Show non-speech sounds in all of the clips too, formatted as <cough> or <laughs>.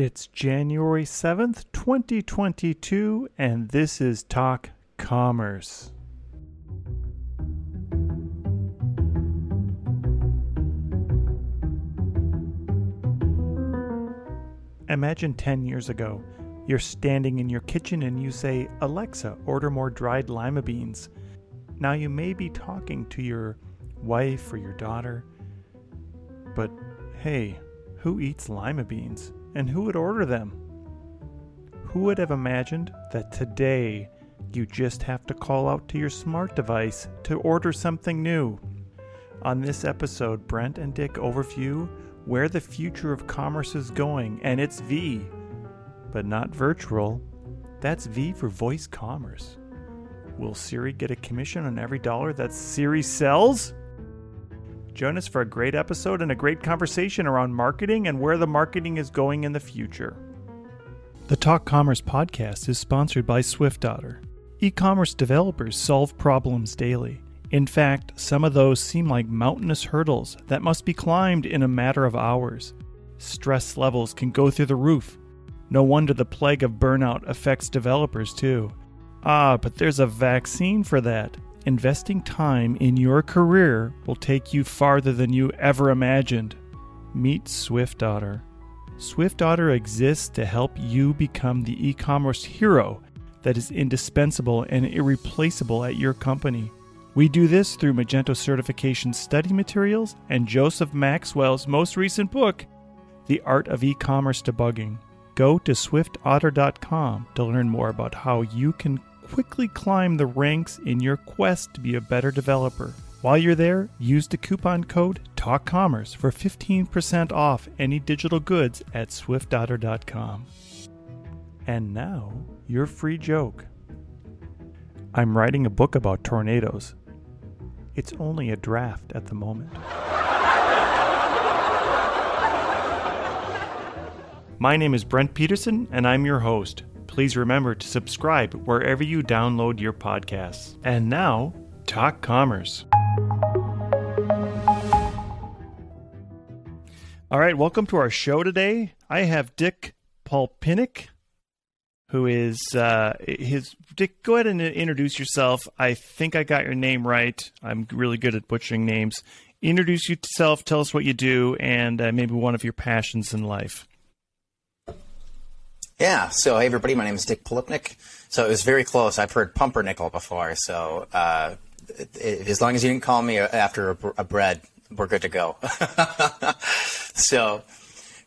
It's January 7th, 2022, and this is Talk Commerce. Imagine 10 years ago, you're standing in your kitchen and you say, Alexa, order more dried lima beans. Now you may be talking to your wife or your daughter, but hey, who eats lima beans? And who would order them? Who would have imagined that today you just have to call out to your smart device to order something new? On this episode, Brent and Dick overview where the future of commerce is going, and it's V, but not virtual. That's V for voice commerce. Will Siri get a commission on every dollar that Siri sells? Join us for a great episode and a great conversation around marketing and where the marketing is going in the future. The Talk Commerce podcast is sponsored by SwiftOtter. E commerce developers solve problems daily. In fact, some of those seem like mountainous hurdles that must be climbed in a matter of hours. Stress levels can go through the roof. No wonder the plague of burnout affects developers too. Ah, but there's a vaccine for that investing time in your career will take you farther than you ever imagined. Meet SwiftOtter. SwiftOtter exists to help you become the e commerce hero that is indispensable and irreplaceable at your company. We do this through Magento certification study materials and Joseph Maxwell's most recent book, The Art of E Commerce Debugging. Go to swiftotter.com to learn more about how you can quickly climb the ranks in your quest to be a better developer. While you're there, use the coupon code TALKCommerce for 15% off any digital goods at swiftotter.com. And now, your free joke. I'm writing a book about tornadoes. It's only a draft at the moment. My name is Brent Peterson, and I'm your host please remember to subscribe wherever you download your podcasts. And now, Talk Commerce. All right, welcome to our show today. I have Dick Polpinick, who is uh, his. Dick, go ahead and introduce yourself. I think I got your name right. I'm really good at butchering names. Introduce yourself, tell us what you do, and uh, maybe one of your passions in life. Yeah. So, hey, everybody, my name is Dick Polipnick. So it was very close. I've heard pumpernickel before. So uh, it, it, as long as you didn't call me after a, a bread, we're good to go. <laughs> so,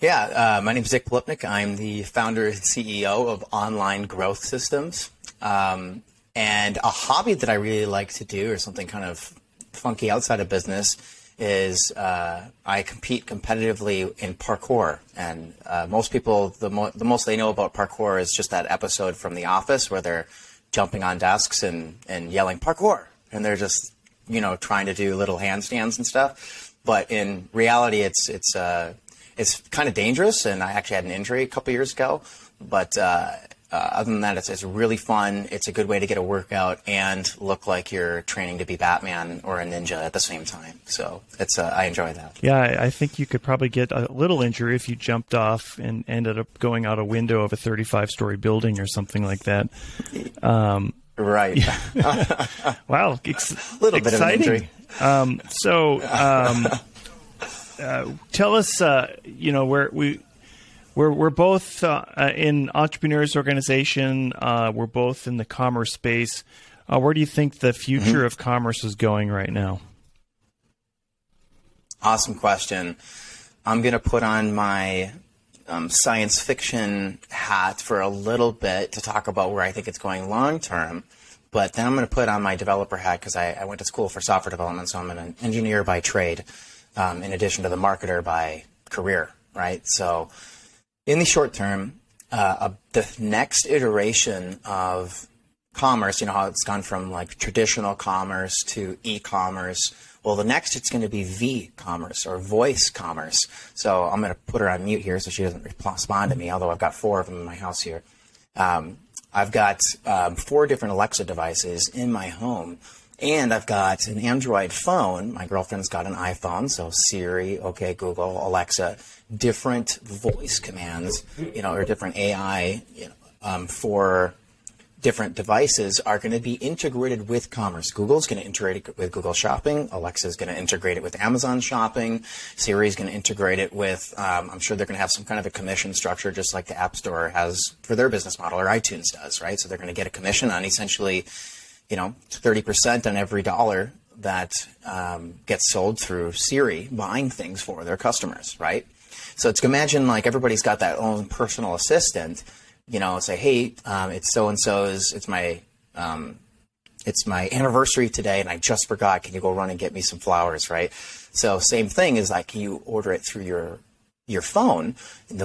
yeah, uh, my name is Dick Polipnick. I'm the founder and CEO of Online Growth Systems. Um, and a hobby that I really like to do, or something kind of funky outside of business, is uh, I compete competitively in parkour, and uh, most people the, mo- the most they know about parkour is just that episode from The Office where they're jumping on desks and and yelling parkour, and they're just you know trying to do little handstands and stuff. But in reality, it's it's uh, it's kind of dangerous, and I actually had an injury a couple years ago. But uh, other than that, it's, it's really fun. It's a good way to get a workout and look like you're training to be Batman or a ninja at the same time. So it's uh, I enjoy that. Yeah, I think you could probably get a little injury if you jumped off and ended up going out a window of a 35 story building or something like that. Um, right. Yeah. <laughs> wow. Ex- a little exciting. bit of an injury. Um, so um, uh, tell us, uh, you know, where we we're we're both uh, uh, in entrepreneurs organization. Uh, we're both in the commerce space. Uh, where do you think the future mm-hmm. of commerce is going right now? Awesome question. I'm going to put on my um, science fiction hat for a little bit to talk about where I think it's going long term. But then I'm going to put on my developer hat because I, I, went to school for software development, so I'm an engineer by trade, um, in addition to the marketer by career, right? So in the short term, uh, the next iteration of commerce, you know how it's gone from like traditional commerce to e-commerce. Well, the next it's going to be v-commerce or voice commerce. So I'm going to put her on mute here so she doesn't respond to me. Although I've got four of them in my house here. Um, I've got um, four different Alexa devices in my home, And I've got an Android phone. My girlfriend's got an iPhone, so Siri, okay, Google, Alexa, different voice commands, you know, or different AI you know, um, for different devices are going to be integrated with commerce. Google's going to integrate it with Google Shopping. Alexa's going to integrate it with Amazon Shopping. Siri's going to integrate it with, um, I'm sure they're going to have some kind of a commission structure just like the App Store has for their business model or iTunes does, right? So they're going to get a commission on essentially, you know, 30% on every dollar that um, gets sold through Siri buying things for their customers, right? So it's imagine like everybody's got that own personal assistant you know, say, hey, um, it's so and so's, it's my, um, it's my anniversary today, and I just forgot. Can you go run and get me some flowers, right? So same thing is like, you order it through your your phone?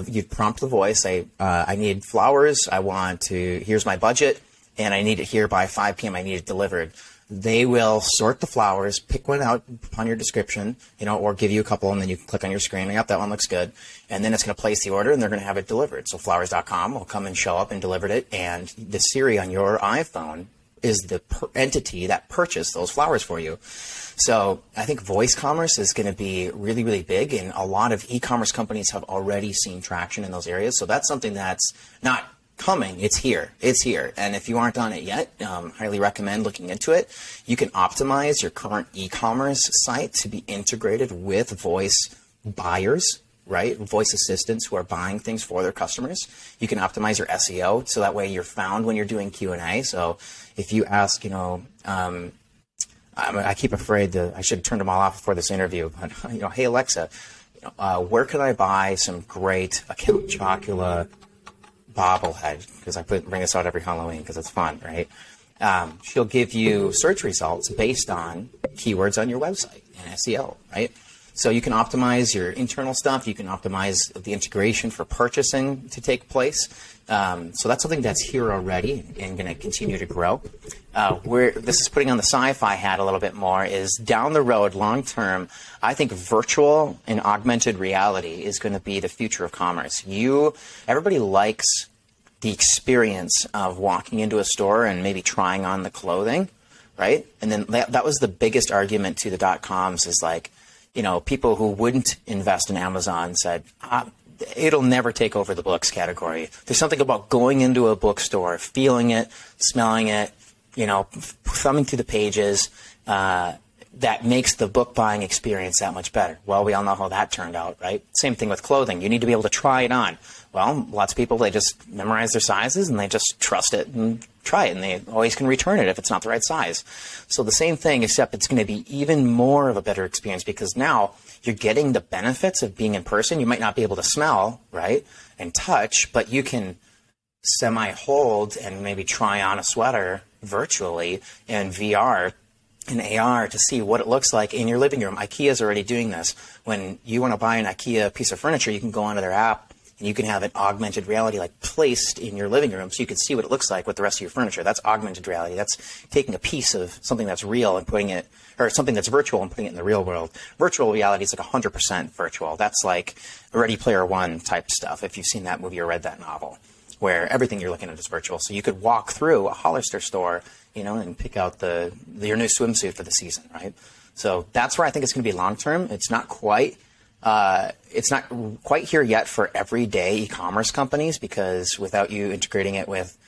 you'd prompt the voice, say, uh, I need flowers. I want to. Here's my budget, and I need it here by 5 p.m. I need it delivered they will sort the flowers, pick one out upon your description, you know, or give you a couple, and then you can click on your screen. Yep, that one looks good, and then it's going to place the order, and they're going to have it delivered. So Flowers.com will come and show up and delivered it, and the Siri on your iPhone is the per- entity that purchased those flowers for you. So I think voice commerce is going to be really, really big, and a lot of e-commerce companies have already seen traction in those areas. So that's something that's not coming. It's here. It's here. And if you aren't on it yet, um, highly recommend looking into it. You can optimize your current e-commerce site to be integrated with voice buyers, right? Voice assistants who are buying things for their customers. You can optimize your SEO so that way you're found when you're doing Q and A. So if you ask, you know, um, I, keep afraid that I should have turned them all off before this interview, <laughs> but you know, hey Alexa, uh, where can I buy some great Count Chocula bobblehead because I put bring this out every Halloween because it's fun, right? Um, she'll give you search results based on keywords on your website and SEO, right? So you can optimize your internal stuff. You can optimize the integration for purchasing to take place. Um, so that's something that's here already and going to continue to grow. Uh, where this is putting on the sci-fi hat a little bit more is down the road, long term. I think virtual and augmented reality is going to be the future of commerce. You, everybody likes the experience of walking into a store and maybe trying on the clothing, right? And then that, that was the biggest argument to the dot coms is like, you know, people who wouldn't invest in Amazon said, ah, it'll never take over the books category. There's something about going into a bookstore, feeling it, smelling it, you know, thumbing through the pages, uh, that makes the book buying experience that much better. Well, we all know how that turned out, right? Same thing with clothing. You need to be able to try it on. Well, lots of people, they just memorize their sizes and they just trust it and try it, and they always can return it if it's not the right size. So the same thing, except it's going to be even more of a better experience because now you're getting the benefits of being in person. You might not be able to smell, right, and touch, but you can semi hold and maybe try on a sweater virtually in VR and AR to see what it looks like in your living room. IKEA is already doing this. When you want to buy an IKEA piece of furniture, you can go onto their app and you can have it augmented reality like placed in your living room so you can see what it looks like with the rest of your furniture. That's augmented reality. That's taking a piece of something that's real and putting it, or something that's virtual and putting it in the real world. Virtual reality is like 100% virtual. That's like Ready Player One type stuff, if you've seen that movie or read that novel, where everything you're looking at is virtual. So you could walk through a Hollister store, you know, and pick out the, the your new swimsuit for the season, right? So that's where I think it's going to be long term. It's not quite uh, it's not quite here yet for everyday e-commerce companies because without you integrating it with,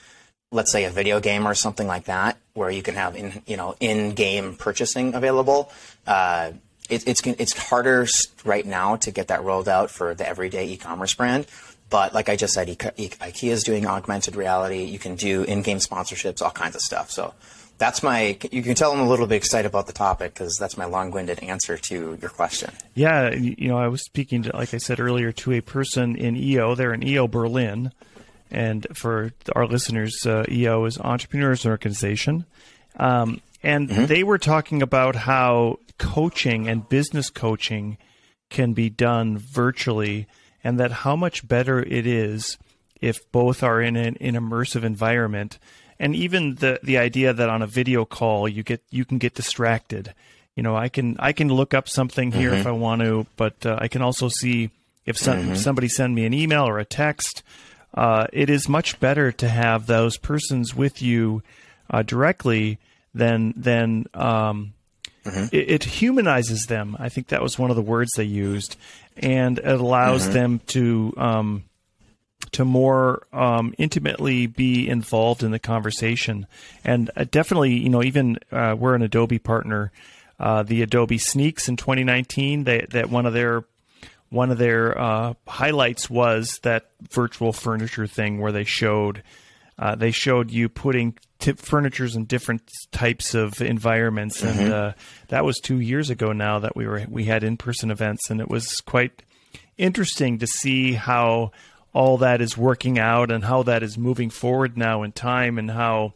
let's say, a video game or something like that, where you can have in you know in-game purchasing available, uh, it, it's it's harder right now to get that rolled out for the everyday e-commerce brand. But like I just said, IKEA is doing augmented reality. You can do in-game sponsorships, all kinds of stuff. So that's my you can tell i'm a little bit excited about the topic because that's my long-winded answer to your question. Yeah you know i was speaking to like i said earlier to a person in eo they're in eo berlin. And for our listeners uh, eo is entrepreneurs organization. Um, and mm-hmm. they were talking about how coaching and business coaching can be done virtually and that how much better it is if both are in an, an immersive environment and even the the idea that on a video call you get you can get distracted. You know, I can I can look up something here mm-hmm. if I want to, but uh, I can also see if some, mm-hmm. somebody send me an email or a text. Uh, it is much better to have those persons with you uh, directly than then um, mm-hmm. it, it, humanizes them. I think that was one of the words they used, and it allows mm-hmm. them to um, to more um, intimately be involved in the conversation. And uh, definitely, you know, even uh, we're an Adobe partner. Uh, the Adobe Sneaks in 2019, they, that one of their one of their uh, highlights was that virtual furniture thing where they showed uh, they showed you putting t- furnitures in different types of environments, mm-hmm. and uh, that was two years ago now that we were we had in person events, and it was quite interesting to see how all that is working out and how that is moving forward now in time, and how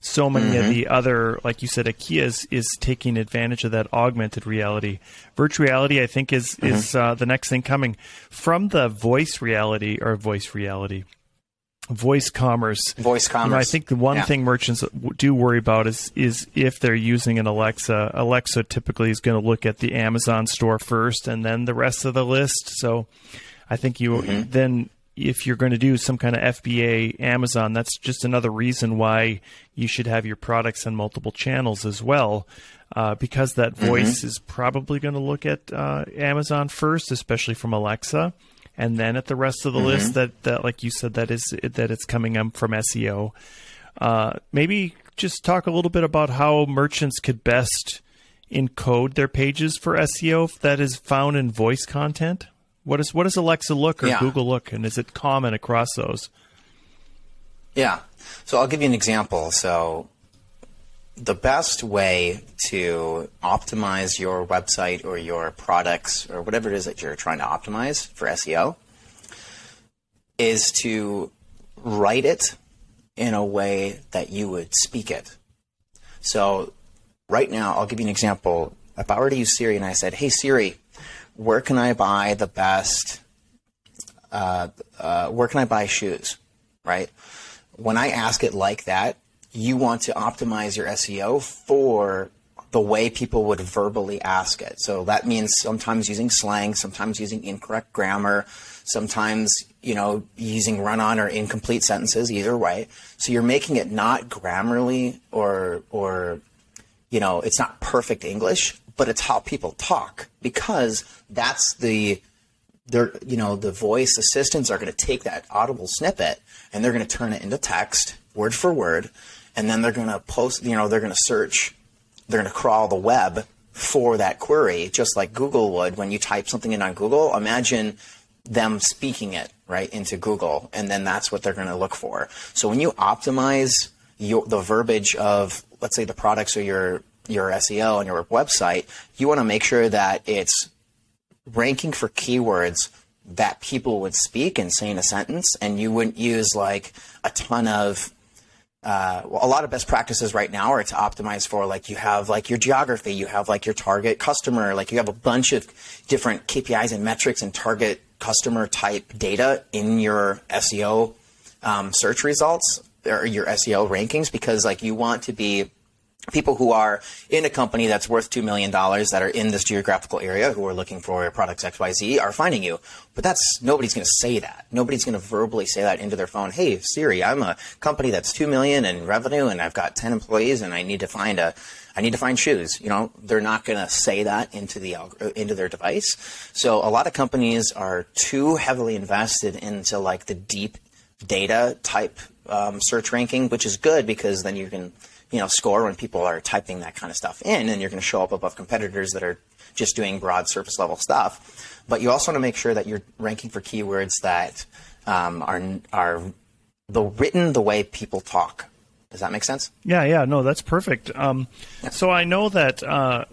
so many mm-hmm. of the other, like you said, IKEA is, is, taking advantage of that augmented reality. Virtual reality, I think, is mm-hmm. is uh, the next thing coming from the voice reality or voice reality, voice commerce. Voice commerce. You know, I think the one yeah. thing merchants do worry about is is if they're using an Alexa. Alexa typically is going to look at the Amazon store first and then the rest of the list. So, I think you mm-hmm. then if you're going to do some kind of FBA Amazon, that's just another reason why you should have your products on multiple channels as well, uh, because that mm-hmm. voice mm-hmm. is probably going to look at uh, Amazon first, especially from Alexa, and then at the rest of the mm-hmm. list that, that, like you said, that is that it's coming up from SEO. Uh, maybe just talk a little bit about how merchants could best encode their pages for SEO that is found in voice content. What is what does Alexa look or yeah. Google look, and is it common across those? Yeah. So I'll give you an example. So the best way to optimize your website or your products or whatever it is that you're trying to optimize for SEO is to write it in a way that you would speak it. So right now, I'll give you an example. If I were to use Siri and I said, "Hey Siri, where can I buy the best? Uh, uh, where can I buy shoes?" Right? When I ask it like that, you want to optimize your SEO for the way people would verbally ask it. So that means sometimes using slang, sometimes using incorrect grammar, sometimes, you know, using run on or incomplete sentences, either way. So you're making it not grammarly or, or, you know, it's not perfect English, but it's how people talk because that's the, they're, you know, the voice assistants are going to take that audible snippet and they're going to turn it into text word for word and then they're going to post, you know, they're going to search, they're going to crawl the web for that query, just like Google would when you type something in on Google. Imagine them speaking it right into Google, and then that's what they're going to look for. So when you optimize your, the verbiage of, let's say, the products or your your SEO on your website, you want to make sure that it's ranking for keywords that people would speak and say in a sentence, and you wouldn't use like a ton of uh, well, a lot of best practices right now are to optimize for like you have like your geography, you have like your target customer, like you have a bunch of different KPIs and metrics and target customer type data in your SEO um, search results or your SEO rankings because like you want to be people who are in a company that's worth $2 million that are in this geographical area who are looking for products XYZ are finding you. But that's, nobody's going to say that. Nobody's going to verbally say that into their phone. Hey, Siri, I'm a company that's 2 million in revenue and I've got 10 employees and I need to find a, I need to find shoes. You know, they're not going to say that into the, into their device. So a lot of companies are too heavily invested into like the deep data type um, search ranking, which is good because then you can, you know score when people are typing that kind of stuff in, and you're going to show up above competitors that are just doing broad surface level stuff. But you also want to make sure that you're ranking for keywords that um, are are the written the way people talk. Does that make sense? Yeah, yeah, no, that's perfect. Um, yeah. So I know that uh,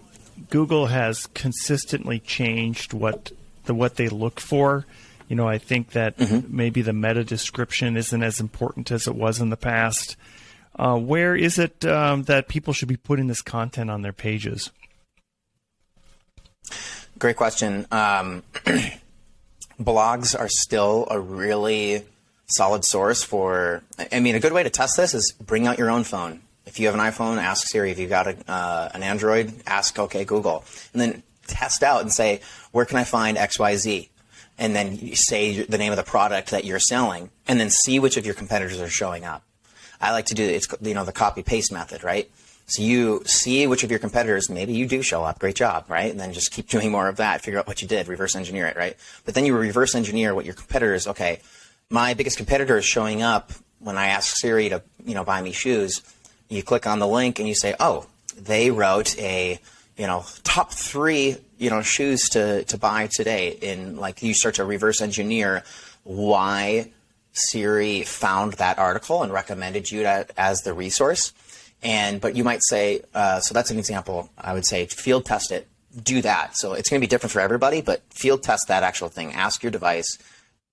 Google has consistently changed what the what they look for. You know, I think that mm-hmm. maybe the meta description isn't as important as it was in the past. Uh, where is it um, that people should be putting this content on their pages? Great question. Um, <clears throat> blogs are still a really solid source for. I mean, a good way to test this is bring out your own phone. If you have an iPhone, ask Siri. If you've got a, uh, an Android, ask OK Google, and then test out and say, where can I find X Y Z? And then say the name of the product that you're selling, and then see which of your competitors are showing up. I like to do it's you know the copy paste method, right? So you see which of your competitors, maybe you do show up, great job, right? And then just keep <laughs> doing more of that, figure out what you did, reverse engineer it, right? But then you reverse engineer what your competitors, okay, my biggest competitor is showing up when I ask Siri to, you know, buy me shoes. You click on the link and you say, oh, they wrote a, you know, top three, you know, shoes to, to buy today in like you start to reverse engineer why Siri found that article and recommended you to, as the resource. And but you might say, uh, so that's an example. I would say field test it. Do that. So it's going to be different for everybody, but field test that actual thing. Ask your device.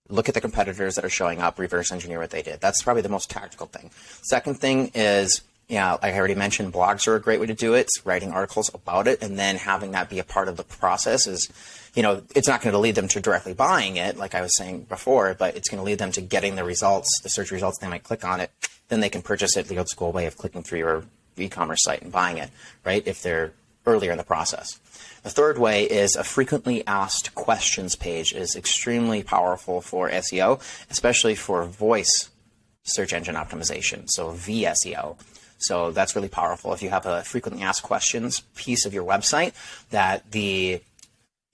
Look at the competitors that are showing up. Reverse engineer what they did. That's probably the most tactical thing. Second thing is yeah, I already mentioned, blogs are a great way to do it. Writing articles about it, and then having that be a part of the process is, you know, it's not going to lead them to directly buying it, like I was saying before, but it's going to lead them to getting the results, the search results. They might click on it, then they can purchase it the old school way of clicking through your e-commerce site and buying it, right? If they're earlier in the process. The third way is a frequently asked questions page is extremely powerful for SEO, especially for voice search engine optimization, so VSEO. So that's really powerful. If you have a frequently asked questions piece of your website that the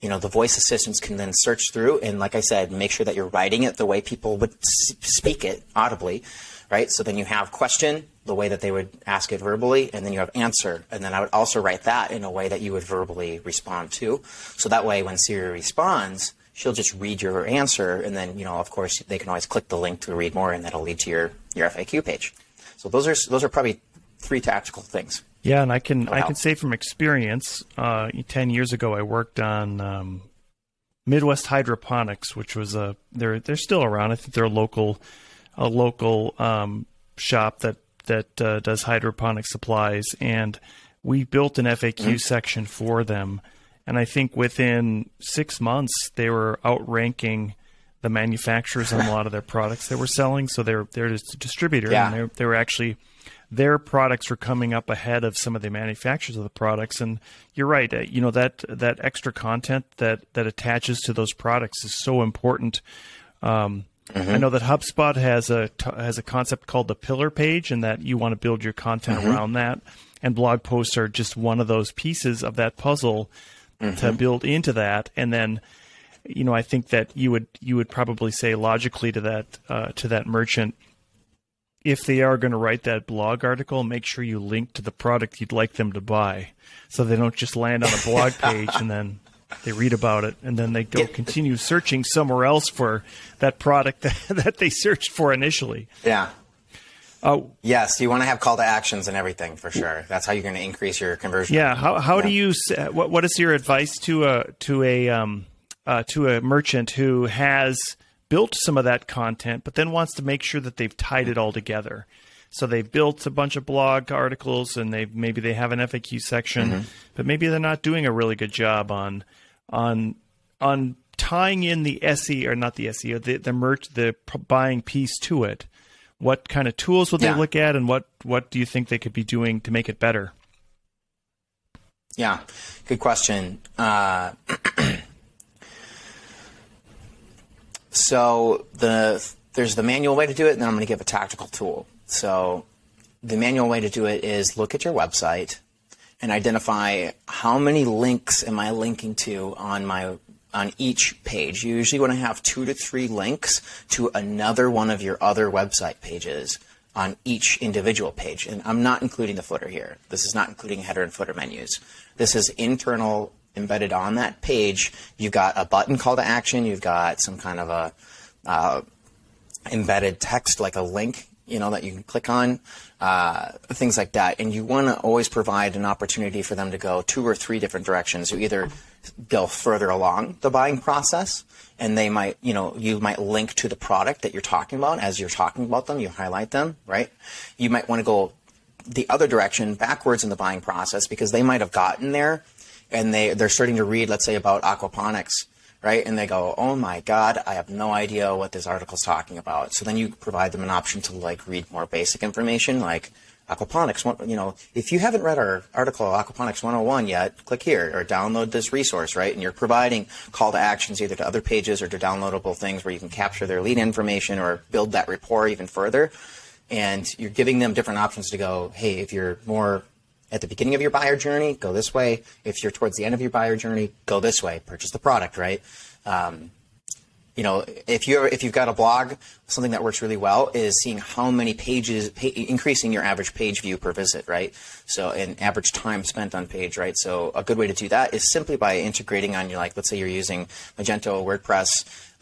you know the voice assistants can then search through and like I said, make sure that you're writing it the way people would speak it audibly, right? So then you have question the way that they would ask it verbally, and then you have answer, and then I would also write that in a way that you would verbally respond to. So that way, when Siri responds, she'll just read your answer, and then you know, of course, they can always click the link to read more, and that'll lead to your your FAQ page. So those are those are probably three tactical things. Yeah, and I can I can say from experience, uh, ten years ago I worked on um, Midwest Hydroponics, which was a they're they're still around. I think they're a local a local um, shop that that uh, does hydroponic supplies, and we built an FAQ mm-hmm. section for them. And I think within six months they were outranking the manufacturers on a lot of their products they were selling. So they're they're just a distributor, yeah. and they they were actually their products are coming up ahead of some of the manufacturers of the products. And you're right, uh, you know that that extra content that that attaches to those products is so important. Um, mm-hmm. I know that HubSpot has a has a concept called the pillar page, and that you want to build your content mm-hmm. around that. And blog posts are just one of those pieces of that puzzle mm-hmm. to build into that, and then you know, I think that you would you would probably say logically to that uh, to that merchant, if they are going to write that blog article, make sure you link to the product you'd like them to buy, so they don't just land on a blog <laughs> page and then they read about it and then they go continue searching somewhere else for that product <laughs> that, that they searched for initially. Yeah. Oh yes, you want to have call to actions and everything for sure. That's how you're going to increase your conversion. Yeah. How how yeah. do you what what is your advice to a to a um uh, to a merchant who has built some of that content, but then wants to make sure that they've tied it all together. So they've built a bunch of blog articles, and they maybe they have an FAQ section, mm-hmm. but maybe they're not doing a really good job on on on tying in the SE or not the SEO, the the merch, the buying piece to it. What kind of tools would yeah. they look at, and what what do you think they could be doing to make it better? Yeah, good question. Uh, <clears throat> So the there's the manual way to do it, and then I'm going to give a tactical tool. So the manual way to do it is look at your website and identify how many links am I linking to on my on each page. You usually want to have two to three links to another one of your other website pages on each individual page. And I'm not including the footer here. This is not including header and footer menus. This is internal embedded on that page, you've got a button call to action, you've got some kind of a uh, embedded text like a link, you know, that you can click on, uh, things like that. And you want to always provide an opportunity for them to go two or three different directions. You either go further along the buying process, and they might, you know, you might link to the product that you're talking about as you're talking about them. You highlight them, right? You might want to go the other direction backwards in the buying process because they might have gotten there and they they're starting to read, let's say, about aquaponics, right? And they go, "Oh my God, I have no idea what this article's talking about." So then you provide them an option to like read more basic information, like aquaponics. You know, if you haven't read our article Aquaponics 101 yet, click here or download this resource, right? And you're providing call to actions either to other pages or to downloadable things where you can capture their lead information or build that rapport even further. And you're giving them different options to go, hey, if you're more at the beginning of your buyer journey, go this way. If you're towards the end of your buyer journey, go this way. Purchase the product, right? Um, you know, if you're if you've got a blog, something that works really well is seeing how many pages, pa- increasing your average page view per visit, right? So, an average time spent on page, right? So, a good way to do that is simply by integrating on your like, let's say you're using Magento, WordPress,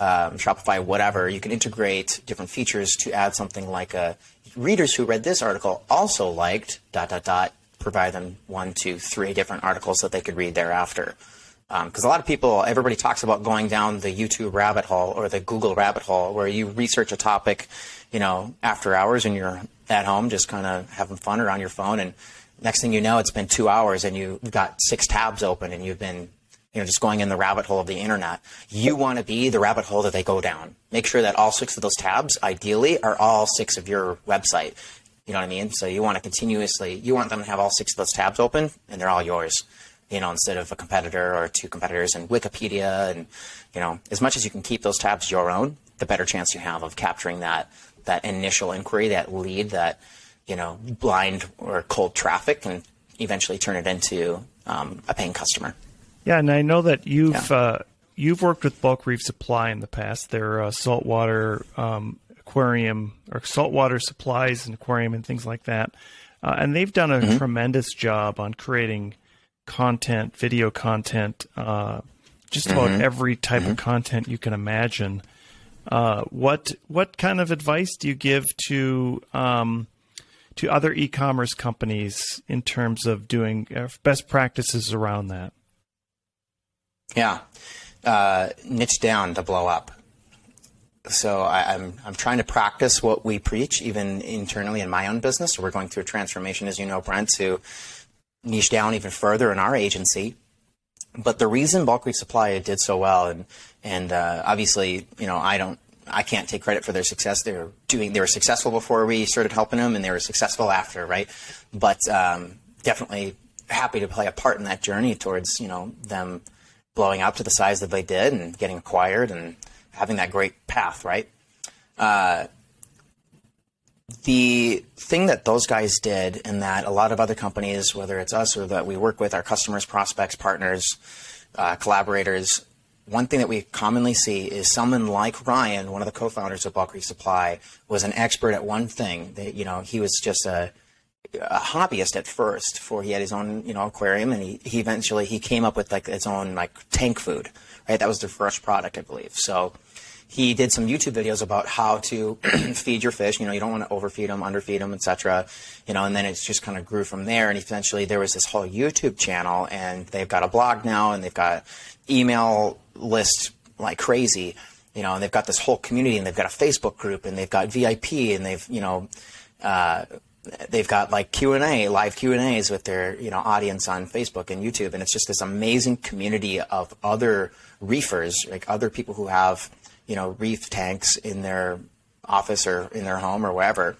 um, Shopify, whatever. You can integrate different features to add something like a readers who read this article also liked dot dot dot. Provide them one, two, three different articles that they could read thereafter because um, a lot of people, everybody talks about going down the YouTube rabbit hole or the Google rabbit hole, where you research a topic, you know, after hours and you're at home just kind of having fun or on your phone, and next thing you know, it's been two hours and you've got six tabs open and you've been, you know, just going in the rabbit hole of the internet. You want to be the rabbit hole that they go down. Make sure that all six of those tabs, ideally, are all six of your website. You know what I mean? So you want to continuously, you want them to have all six of those tabs open, and they're all yours you know, instead of a competitor or two competitors and Wikipedia. And, you know, as much as you can keep those tabs your own, the better chance you have of capturing that, that initial inquiry, that lead, that, you know, blind or cold traffic and eventually turn it into um, a paying customer. Yeah. And I know that you've, yeah. uh, you've worked with Bulk Reef Supply in the past. Their uh, saltwater um, aquarium or saltwater supplies and aquarium and things like that. Uh, and they've done a mm-hmm. tremendous job on creating content, video content, uh, just about mm-hmm. every type mm-hmm. of content you can imagine. Uh, what what kind of advice do you give to um, to other e-commerce companies in terms of doing uh, best practices around that? Yeah, uh, niche down to blow up. So I, am I'm, I'm trying to practice what we preach, even internally in my own business. We're going through a transformation, as you know, Brent, to niche down even further in our agency. But the reason Bulk Reef Supply did so well, and and uh, obviously, you know, I don't, I can't take credit for their success. They were doing, they were successful before we started helping them, and they were successful after, right? But um, definitely happy to play a part in that journey towards, you know, them blowing up to the size that they did and getting acquired and having that great path, right? Uh, the thing that those guys did and that a lot of other companies, whether it's us or that we work with, our customers, prospects, partners, uh, collaborators, one thing that we commonly see is someone like Ryan, one of the co-founders of Reef Supply, was an expert at one thing. That you know, he was just a, a hobbyist at first. For he had his own you know aquarium, and he, he eventually he came up with like his own like tank food. Right, that was their first product, I believe. So he did some YouTube videos about how to <clears throat> feed your fish. You know, you don't want to overfeed them, underfeed them, etc. You know, and then it just kind of grew from there. And eventually, there was this whole YouTube channel, and they've got a blog now, and they've got email list like crazy. You know, and they've got this whole community, and they've got a Facebook group, and they've got VIP, and they've you know. Uh, they've got like q&a live q&a's with their you know audience on facebook and youtube and it's just this amazing community of other reefers like other people who have you know, reef tanks in their office or in their home or wherever,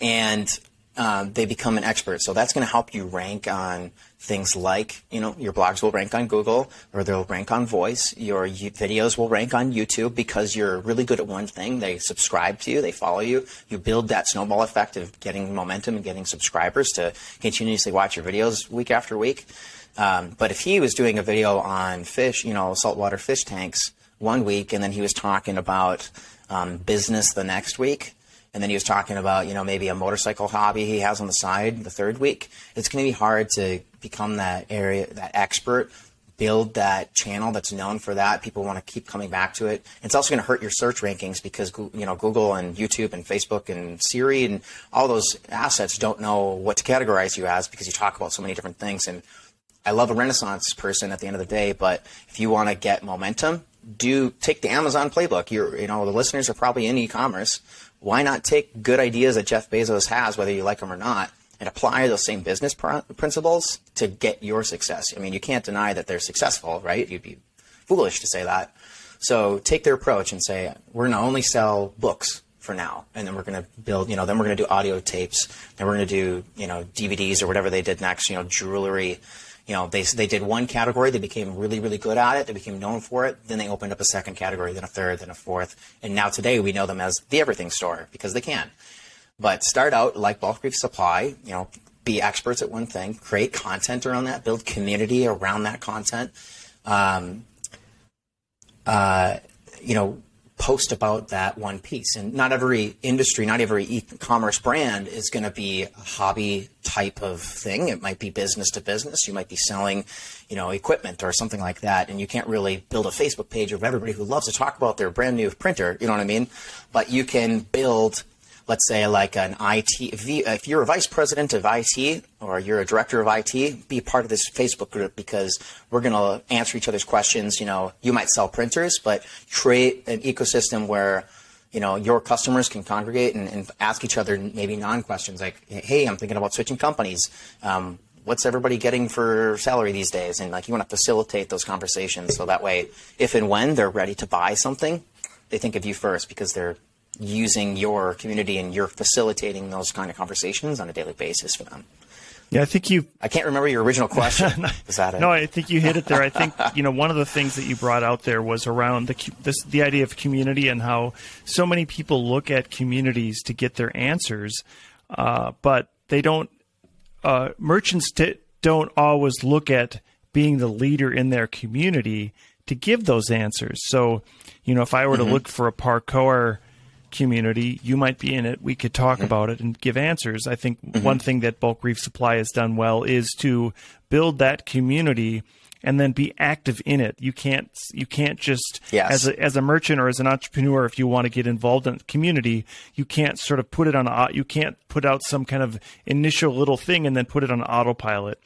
and um, they become an expert. So that's going to help you rank on things like, you know, your blogs will rank on Google or they'll rank on voice. Your videos will rank on YouTube because you're really good at one thing. They subscribe to you, they follow you. You build that snowball effect of getting momentum and getting subscribers to continuously watch your videos week after week. Um, but if he was doing a video on fish, you know, saltwater fish tanks, one week, and then he was talking about um, business the next week. And then he was talking about, you know, maybe a motorcycle hobby he has on the side the third week. It's going to be hard to become that area, that expert, build that channel that's known for that. People want to keep coming back to it. It's also going to hurt your search rankings because, you know, Google and YouTube and Facebook and Siri and all those assets don't know what to categorize you as because you talk about so many different things. And I love a Renaissance person at the end of the day, but if you want to get momentum, do take the Amazon playbook. You're, you know, the listeners are probably in e-commerce. Why not take good ideas that Jeff Bezos has, whether you like them or not, and apply those same business pr- principles to get your success? I mean, you can't deny that they're successful, right? You'd be foolish to say that. So take their approach and say, we're going to only sell books for now, and then we're going to build, you know, then we're going to do audio tapes, then we're going to do, you know, DVDs or whatever they did next, you know, jewelry you know, they, they did one category, they became really, really good at it, they became known for it, then they opened up a second category, then a third, then a fourth, and now today we know them as the everything store because they can. But start out like bulk reef supply, you know, be experts at one thing, create content around that, build community around that content. Um, uh, you know, post about that one piece. And not every industry, not every e-commerce brand is going to be a hobby type of thing. It might be business to business. You might be selling, you know, equipment or something like that. And you can't really build a Facebook page of everybody who loves to talk about their brand new printer. You know what I mean? But you can build let's say like an IT, if you're a vice president of IT or you're a director of IT, be part of this Facebook group because we're going to answer each other's questions. You know, you might sell printers, but create an ecosystem where you know your customers can congregate and, and ask each other maybe non-questions like, "Hey, I'm thinking about switching companies. Um, what's everybody getting for salary these days?" And like you want to facilitate those conversations so that way, if and when they're ready to buy something, they think of you first because they're using your community and you're facilitating those kind of conversations on a daily basis for them. Yeah, I think you. I can't remember your original question. <laughs> Was that it? No, I think you hit it there. I think <laughs> you know one of the things that you brought out there was around the this, the idea of community and how so many people look at communities to get their answers, uh, but they don't. Uh, merchants t- don't always look at being the leader in their community to give those answers. So, you know, if I were mm-hmm. to look for a parkour community. You might be in it. We could talk mm-hmm. about it and give answers. I think mm-hmm. one thing that Bulk Reef Supply has done well is to build that community and then be active in it. You can't you can't just yes. as a as a merchant or as an entrepreneur if you want to get involved in the community, you can't sort of put it on a, you can't put out some kind of initial little thing and then put it on autopilot.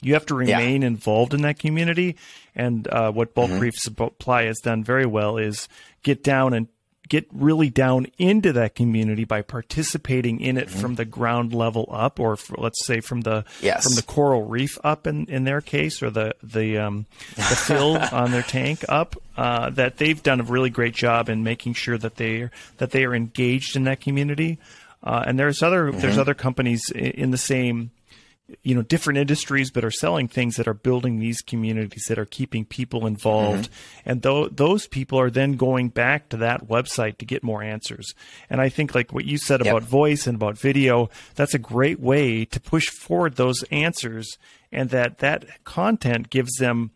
You have to remain yeah. involved in that community, and uh, what Bulk mm-hmm. Reef Supply has done very well is get down and get really down into that community by participating in it mm-hmm. from the ground level up, or for, let's say from the yes. from the coral reef up in, in their case, or the the um, the fill <laughs> on their tank up. Uh, that they've done a really great job in making sure that they that they are engaged in that community. Uh, and there's other mm-hmm. there's other companies in the same you know different industries but are selling things that are building these communities that are keeping people involved mm-hmm. and th- those people are then going back to that website to get more answers and i think like what you said yep. about voice and about video that's a great way to push forward those answers and that that content gives them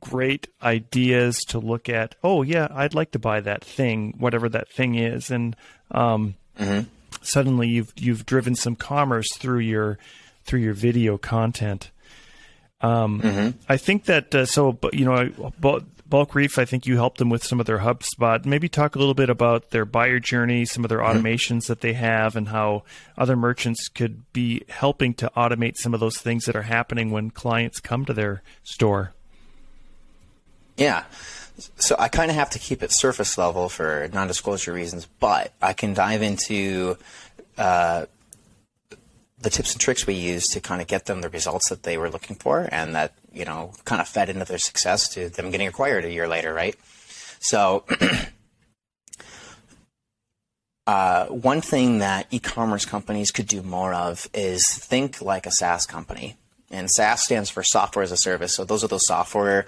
great ideas to look at oh yeah i'd like to buy that thing whatever that thing is and um, mm-hmm. suddenly you've you've driven some commerce through your through your video content. Um, mm-hmm. I think that uh, so you know bulk reef. I think you helped them with some of their HubSpot. Maybe talk a little bit about their buyer journey, some of their mm-hmm. automations that they have, and how other merchants could be helping to automate some of those things that are happening when clients come to their store. Yeah. So I kind of have to keep it surface level for non-disclosure reasons, but I can dive into uh, the tips and tricks we used to kind of get them the results that they were looking for and that you know kind of fed into their success to them getting acquired a year later right? So <clears throat> uh, one thing that e-commerce companies could do more of is think like a SaaS company. And SaaS stands for software as a service. So those are those software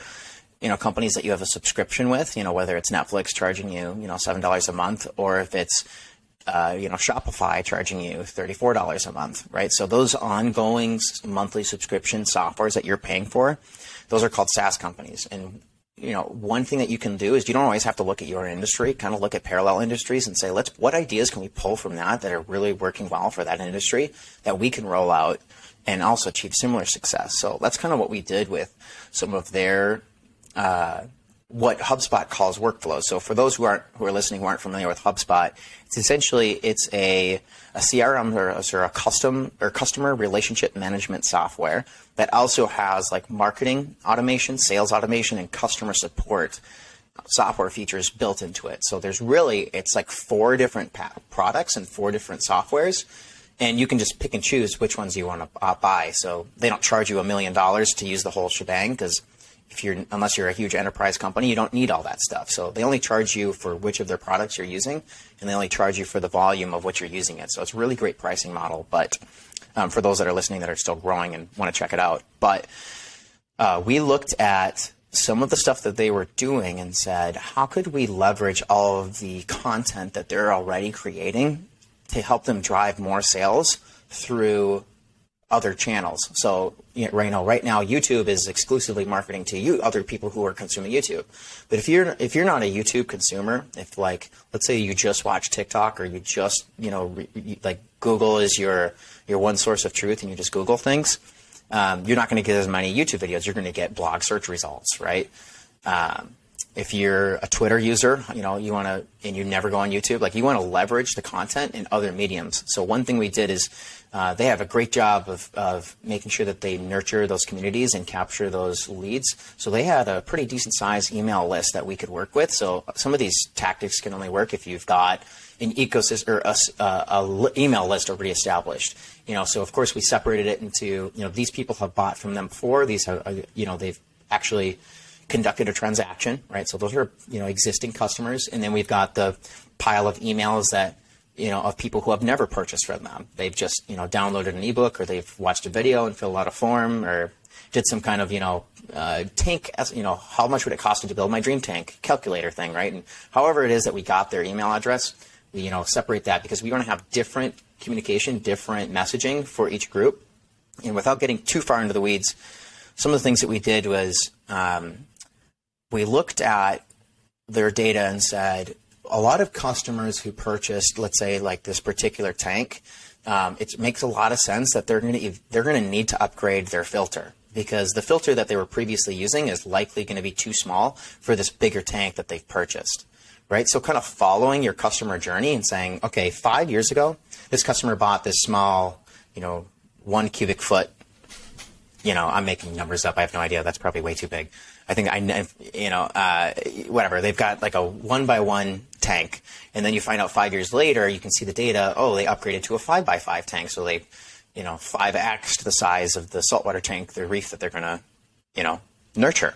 you know companies that you have a subscription with you know whether it's Netflix charging you you know seven dollars a month or if it's uh, you know, Shopify charging you $34 a month, right? So those ongoing monthly subscription softwares that you're paying for, those are called SaaS companies. And, you know, one thing that you can do is you don't always have to look at your industry, kind of look at parallel industries and say, let's, what ideas can we pull from that that are really working well for that industry that we can roll out and also achieve similar success? So that's kind of what we did with some of their, uh, what HubSpot calls workflows. So for those who aren't who are listening who aren't familiar with HubSpot, it's essentially it's a, a CRM or, or a custom or customer relationship management software that also has like marketing automation, sales automation, and customer support software features built into it. So there's really it's like four different pa- products and four different softwares. And you can just pick and choose which ones you want to uh, buy. So they don't charge you a million dollars to use the whole shebang because if you're unless you're a huge enterprise company, you don't need all that stuff. So they only charge you for which of their products you're using, and they only charge you for the volume of what you're using it. So it's a really great pricing model. But um, for those that are listening that are still growing and want to check it out, but uh, we looked at some of the stuff that they were doing and said, how could we leverage all of the content that they're already creating to help them drive more sales through other channels. So you know, right now, right now, YouTube is exclusively marketing to you, other people who are consuming YouTube. But if you're if you're not a YouTube consumer, if like let's say you just watch TikTok or you just you know re, like Google is your your one source of truth and you just Google things, um, you're not going to get as many YouTube videos. You're going to get blog search results, right? Um, if you're a Twitter user, you know, you want to, and you never go on YouTube, like you want to leverage the content in other mediums. So one thing we did is uh, they have a great job of, of making sure that they nurture those communities and capture those leads. So they had a pretty decent sized email list that we could work with. So some of these tactics can only work if you've got an ecosystem or a, uh, email list already established. You know, so of course we separated it into, you know, these people have bought from them before. These have, uh, you know, they've actually conducted a transaction, right? So those are you know existing customers, and then we've got the pile of emails that you know of people who have never purchased from them. They've just you know downloaded an ebook or they've watched a video and filled out a form or did some kind of you know uh, tank you know how much would it cost to build my dream tank calculator thing, right? And however it is that we got their email address, we you know separate that because we want to have different communication, different messaging for each group. And without getting too far into the weeds, some of the things that we did was um, we looked at their data and said a lot of customers who purchased, let's say, like this particular tank, um, it makes a lot of sense that they're going to they're going to need to upgrade their filter because the filter that they were previously using is likely going to be too small for this bigger tank that they've purchased. Right? So kind of following your customer journey and saying, okay, five years ago, this customer bought this small, you know, one cubic foot you know, I'm making numbers up. I have no idea. That's probably way too big. I think I, you know, uh, whatever. They've got like a one by one tank, and then you find out five years later, you can see the data. Oh, they upgraded to a five by five tank, so they, you know, five x the size of the saltwater tank, the reef that they're going to, you know, nurture.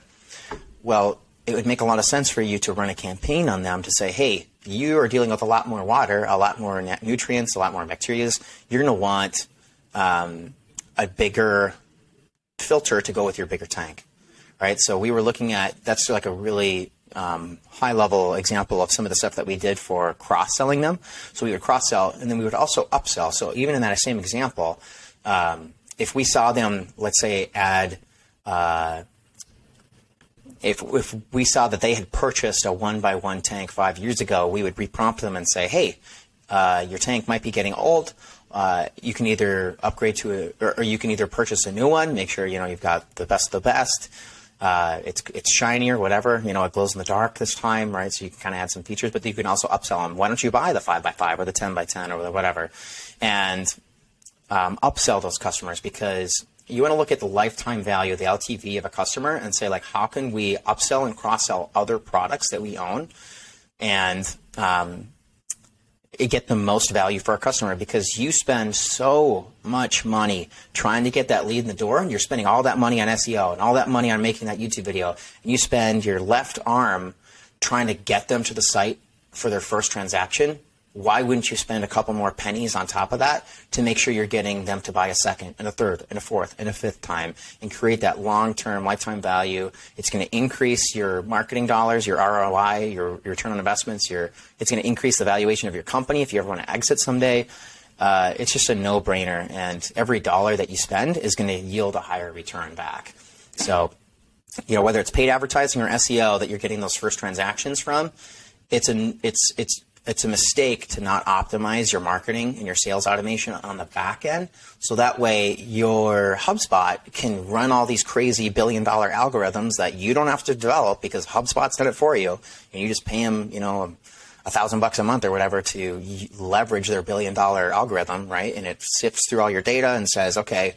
Well, it would make a lot of sense for you to run a campaign on them to say, hey, you are dealing with a lot more water, a lot more nutrients, a lot more bacteria. You're going to want um, a bigger filter to go with your bigger tank, right? So we were looking at that's like a really um, high level example of some of the stuff that we did for cross selling them. So we would cross sell and then we would also upsell. So even in that same example, um, if we saw them, let's say, add, uh, if, if we saw that they had purchased a one by one tank five years ago, we would reprompt them and say, hey, uh, your tank might be getting old. Uh, you can either upgrade to a, or, or, you can either purchase a new one. Make sure you know you've got the best of the best. Uh, it's it's shinier, whatever. You know, it glows in the dark this time, right? So you can kind of add some features, but you can also upsell them. Why don't you buy the five x five or the ten by ten or the whatever, and um, upsell those customers because you want to look at the lifetime value, the LTV of a customer, and say like, how can we upsell and cross sell other products that we own, and um, get the most value for our customer because you spend so much money trying to get that lead in the door and you're spending all that money on SEO and all that money on making that YouTube video and you spend your left arm trying to get them to the site for their first transaction why wouldn't you spend a couple more pennies on top of that to make sure you're getting them to buy a second and a third and a fourth and a fifth time and create that long-term lifetime value? It's going to increase your marketing dollars, your ROI, your, your return on investments. Your, it's going to increase the valuation of your company if you ever want to exit someday. Uh, it's just a no-brainer, and every dollar that you spend is going to yield a higher return back. So, you know, whether it's paid advertising or SEO that you're getting those first transactions from, it's an it's it's it's a mistake to not optimize your marketing and your sales automation on the back end. So that way your HubSpot can run all these crazy billion dollar algorithms that you don't have to develop because HubSpot's done it for you. And you just pay them, you know, a thousand bucks a month or whatever to leverage their billion dollar algorithm, right? And it sifts through all your data and says, okay,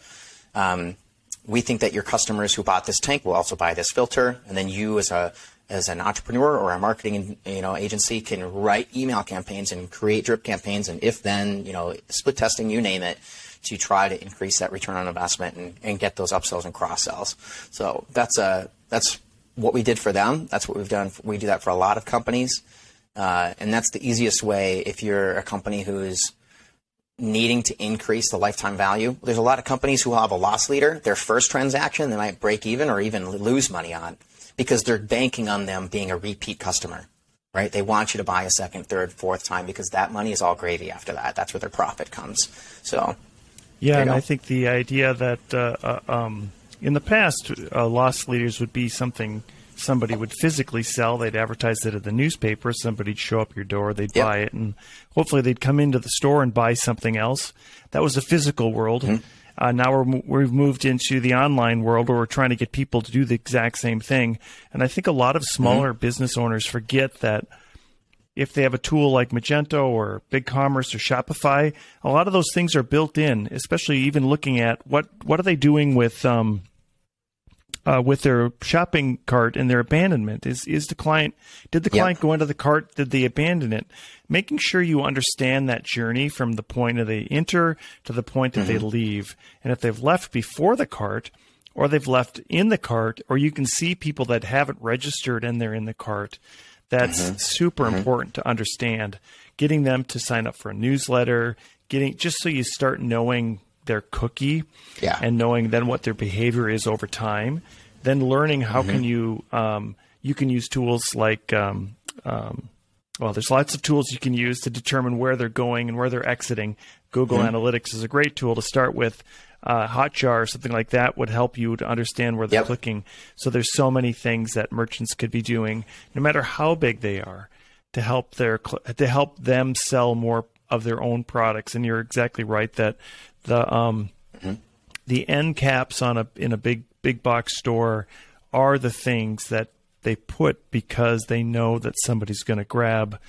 um, we think that your customers who bought this tank will also buy this filter. And then you as a as an entrepreneur or a marketing you know agency can write email campaigns and create drip campaigns and if then you know split testing you name it to try to increase that return on investment and, and get those upsells and cross sells. So that's a that's what we did for them. That's what we've done. We do that for a lot of companies. Uh, and that's the easiest way if you're a company who's needing to increase the lifetime value. There's a lot of companies who have a loss leader. Their first transaction they might break even or even lose money on because they're banking on them being a repeat customer, right? They want you to buy a second, third, fourth time because that money is all gravy after that. That's where their profit comes. So, Yeah, and I think the idea that uh, uh, um, in the past, uh, loss leaders would be something somebody would physically sell. They'd advertise it in the newspaper. Somebody'd show up your door. They'd yep. buy it, and hopefully they'd come into the store and buy something else. That was a physical world. Mm-hmm. Uh, now we're, we've moved into the online world where we're trying to get people to do the exact same thing. And I think a lot of smaller mm-hmm. business owners forget that if they have a tool like Magento or BigCommerce or Shopify, a lot of those things are built in. Especially even looking at what what are they doing with um, uh, with their shopping cart and their abandonment? Is is the client did the client yep. go into the cart? Did they abandon it? Making sure you understand that journey from the point that they enter to the point that mm-hmm. they leave, and if they've left before the cart, or they've left in the cart, or you can see people that haven't registered and they're in the cart. That's mm-hmm. super mm-hmm. important to understand. Getting them to sign up for a newsletter, getting just so you start knowing their cookie yeah. and knowing then what their behavior is over time then learning how mm-hmm. can you um, you can use tools like um, um, well there's lots of tools you can use to determine where they're going and where they're exiting google mm-hmm. analytics is a great tool to start with uh, hotjar or something like that would help you to understand where they're yep. clicking so there's so many things that merchants could be doing no matter how big they are to help their to help them sell more of their own products and you're exactly right that the um, mm-hmm. the end caps on a in a big big box store are the things that they put because they know that somebody's going to grab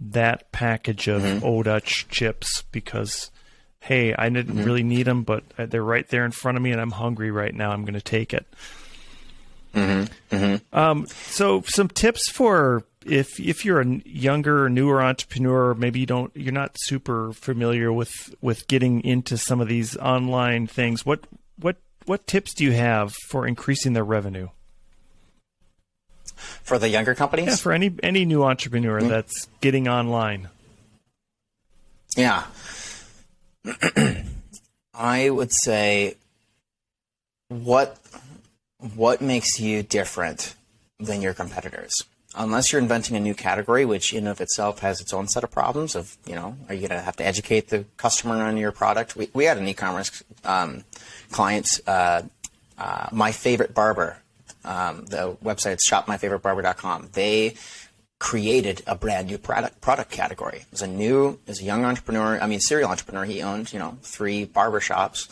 that package of mm-hmm. Old Dutch chips because hey, I didn't mm-hmm. really need them, but they're right there in front of me, and I'm hungry right now. I'm going to take it. Mm-hmm. Mm-hmm. Um, so, some tips for if if you're a younger, newer entrepreneur, maybe you don't, you're not super familiar with with getting into some of these online things. What what what tips do you have for increasing their revenue? For the younger companies? Yeah, for any any new entrepreneur mm-hmm. that's getting online. Yeah. <clears throat> I would say what what makes you different than your competitors? Unless you're inventing a new category, which in of itself has its own set of problems of, you know, are you going to have to educate the customer on your product? We, we had an e-commerce um, clients, uh, uh, My Favorite Barber, um, the website shopmyfavoritebarber.com. They created a brand new product product category. Was a new, as a young entrepreneur, I mean, serial entrepreneur. He owned, you know, three barber shops.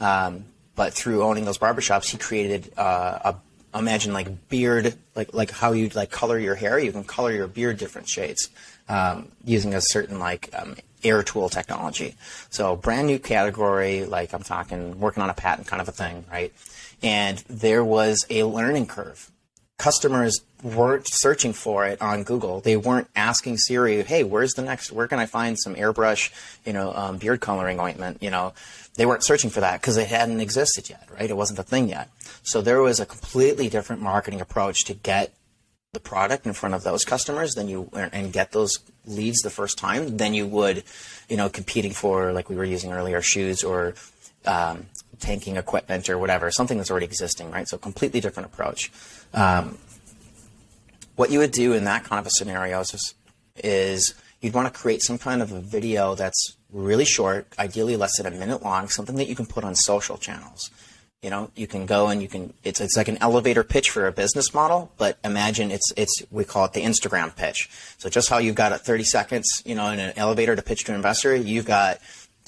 Um, but through owning those barbershops, he created uh, a imagine like beard, like like how you like color your hair. You can color your beard different shades um, using a certain like um, air tool technology. So brand new category, like I'm talking working on a patent kind of a thing, right? And there was a learning curve. Customers weren't searching for it on Google. They weren't asking Siri, "Hey, where's the next? Where can I find some airbrush, you know, um, beard coloring ointment?" You know, they weren't searching for that because it hadn't existed yet, right? It wasn't a thing yet. So there was a completely different marketing approach to get the product in front of those customers than you and get those leads the first time than you would, you know, competing for like we were using earlier shoes or um, tanking equipment or whatever, something that's already existing, right? So completely different approach. Um, what you would do in that kind of a scenario is, is you'd want to create some kind of a video that's really short, ideally less than a minute long, something that you can put on social channels. You know, you can go and you can. It's it's like an elevator pitch for a business model, but imagine it's it's we call it the Instagram pitch. So just how you've got a 30 seconds, you know, in an elevator to pitch to an investor, you've got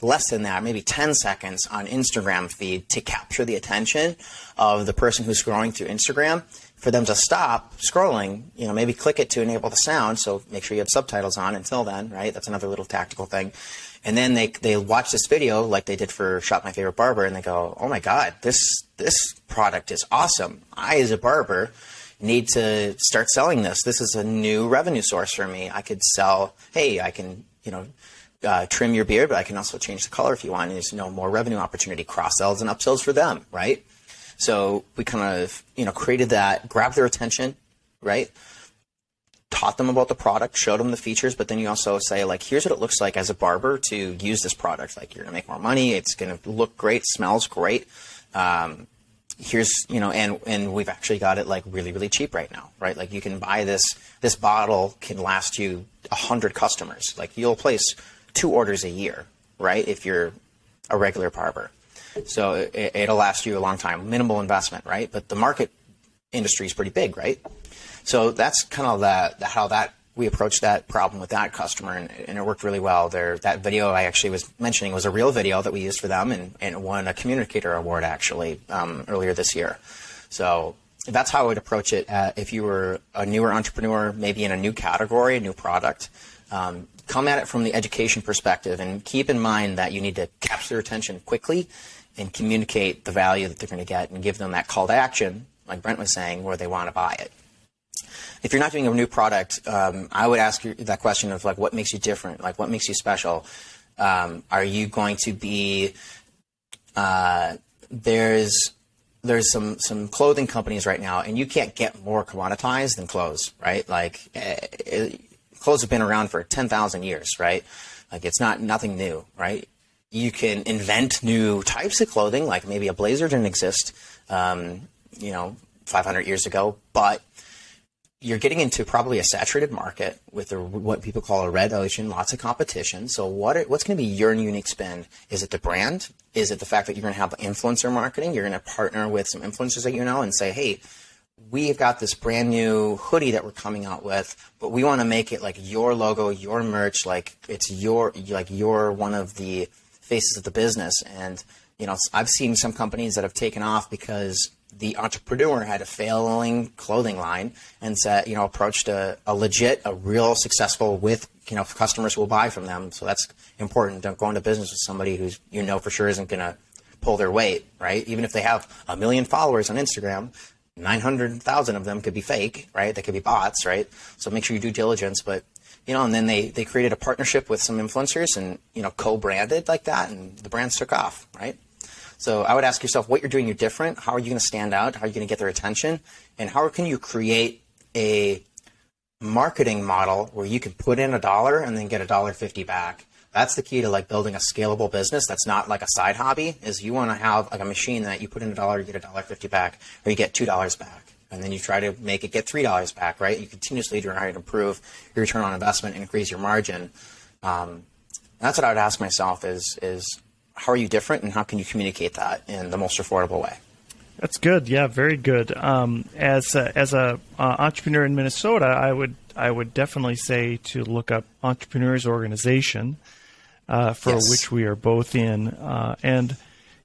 less than that, maybe 10 seconds on Instagram feed to capture the attention of the person who's scrolling through Instagram for them to stop scrolling, you know, maybe click it to enable the sound. So make sure you have subtitles on until then, right? That's another little tactical thing. And then they they watch this video like they did for Shop My Favorite Barber, and they go, "Oh my God, this this product is awesome! I, as a barber, need to start selling this. This is a new revenue source for me. I could sell. Hey, I can you know." Uh, trim your beard, but I can also change the color if you want. And there's know more revenue opportunity, cross sells and upsells for them, right? So we kind of you know created that, grabbed their attention, right? taught them about the product, showed them the features, but then you also say like, here's what it looks like as a barber to use this product. Like you're gonna make more money. It's gonna look great, smells great. Um, here's you know, and and we've actually got it like really really cheap right now, right? Like you can buy this. This bottle can last you a hundred customers. Like you'll place two orders a year, right? If you're a regular barber. So it, it'll last you a long time, minimal investment, right? But the market industry is pretty big, right? So that's kind of the, how that we approached that problem with that customer, and, and it worked really well. There, that video I actually was mentioning was a real video that we used for them, and, and won a communicator award actually um, earlier this year. So that's how I would approach it. Uh, if you were a newer entrepreneur, maybe in a new category, a new product, um, come at it from the education perspective, and keep in mind that you need to capture their attention quickly and communicate the value that they're going to get, and give them that call to action, like Brent was saying, where they want to buy it if you're not doing a new product, um, I would ask you that question of like, what makes you different? Like, what makes you special? Um, are you going to be? Uh, there's there's some some clothing companies right now, and you can't get more commoditized than clothes, right? Like, it, uh, clothes have been around for ten thousand years, right? Like, it's not nothing new, right? You can invent new types of clothing, like maybe a blazer didn't exist, um, you know, 500 years ago, but you're getting into probably a saturated market with a, what people call a red ocean, lots of competition. So what are, what's going to be your unique spin? Is it the brand? Is it the fact that you're going to have influencer marketing? You're going to partner with some influencers that you know and say, hey, we've got this brand new hoodie that we're coming out with, but we want to make it like your logo, your merch, like it's your like you're one of the faces of the business. And you know, I've seen some companies that have taken off because the entrepreneur had a failing clothing line and said, you know, approached a, a legit, a real successful with, you know, customers will buy from them. So that's important. Don't go into business with somebody who's, you know, for sure isn't going to pull their weight, right? Even if they have a million followers on Instagram, 900,000 of them could be fake, right? They could be bots, right? So make sure you do diligence. But, you know, and then they, they created a partnership with some influencers and, you know, co-branded like that and the brands took off, right? So I would ask yourself what you're doing you're different. How are you going to stand out? How are you going to get their attention? And how can you create a marketing model where you can put in a dollar and then get a dollar fifty back? That's the key to like building a scalable business. That's not like a side hobby. Is you want to have like a machine that you put in a dollar, you get a dollar fifty back, or you get two dollars back, and then you try to make it get three dollars back. Right? You continuously try to improve your return on investment, and increase your margin. Um, that's what I would ask myself: is is how are you different and how can you communicate that in the most affordable way? That's good. Yeah, very good. Um, as a, as a uh, entrepreneur in Minnesota, I would I would definitely say to look up Entrepreneurs Organization, uh, for yes. which we are both in, uh, and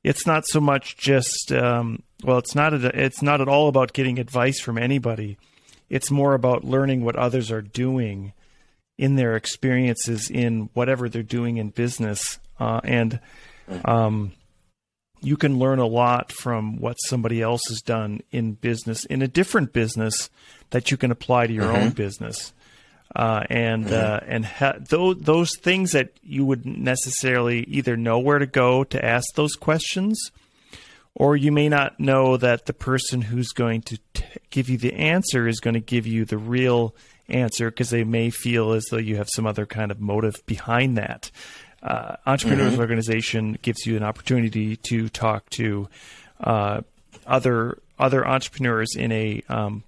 it's not so much just um, well, it's not a, it's not at all about getting advice from anybody. It's more about learning what others are doing in their experiences in whatever they're doing in business, uh, and um, you can learn a lot from what somebody else has done in business, in a different business that you can apply to your mm-hmm. own business. Uh, and uh, and ha- those those things that you wouldn't necessarily either know where to go to ask those questions, or you may not know that the person who's going to t- give you the answer is going to give you the real answer because they may feel as though you have some other kind of motive behind that uh, entrepreneurs mm-hmm. organization gives you an opportunity to talk to uh, other other entrepreneurs in a um,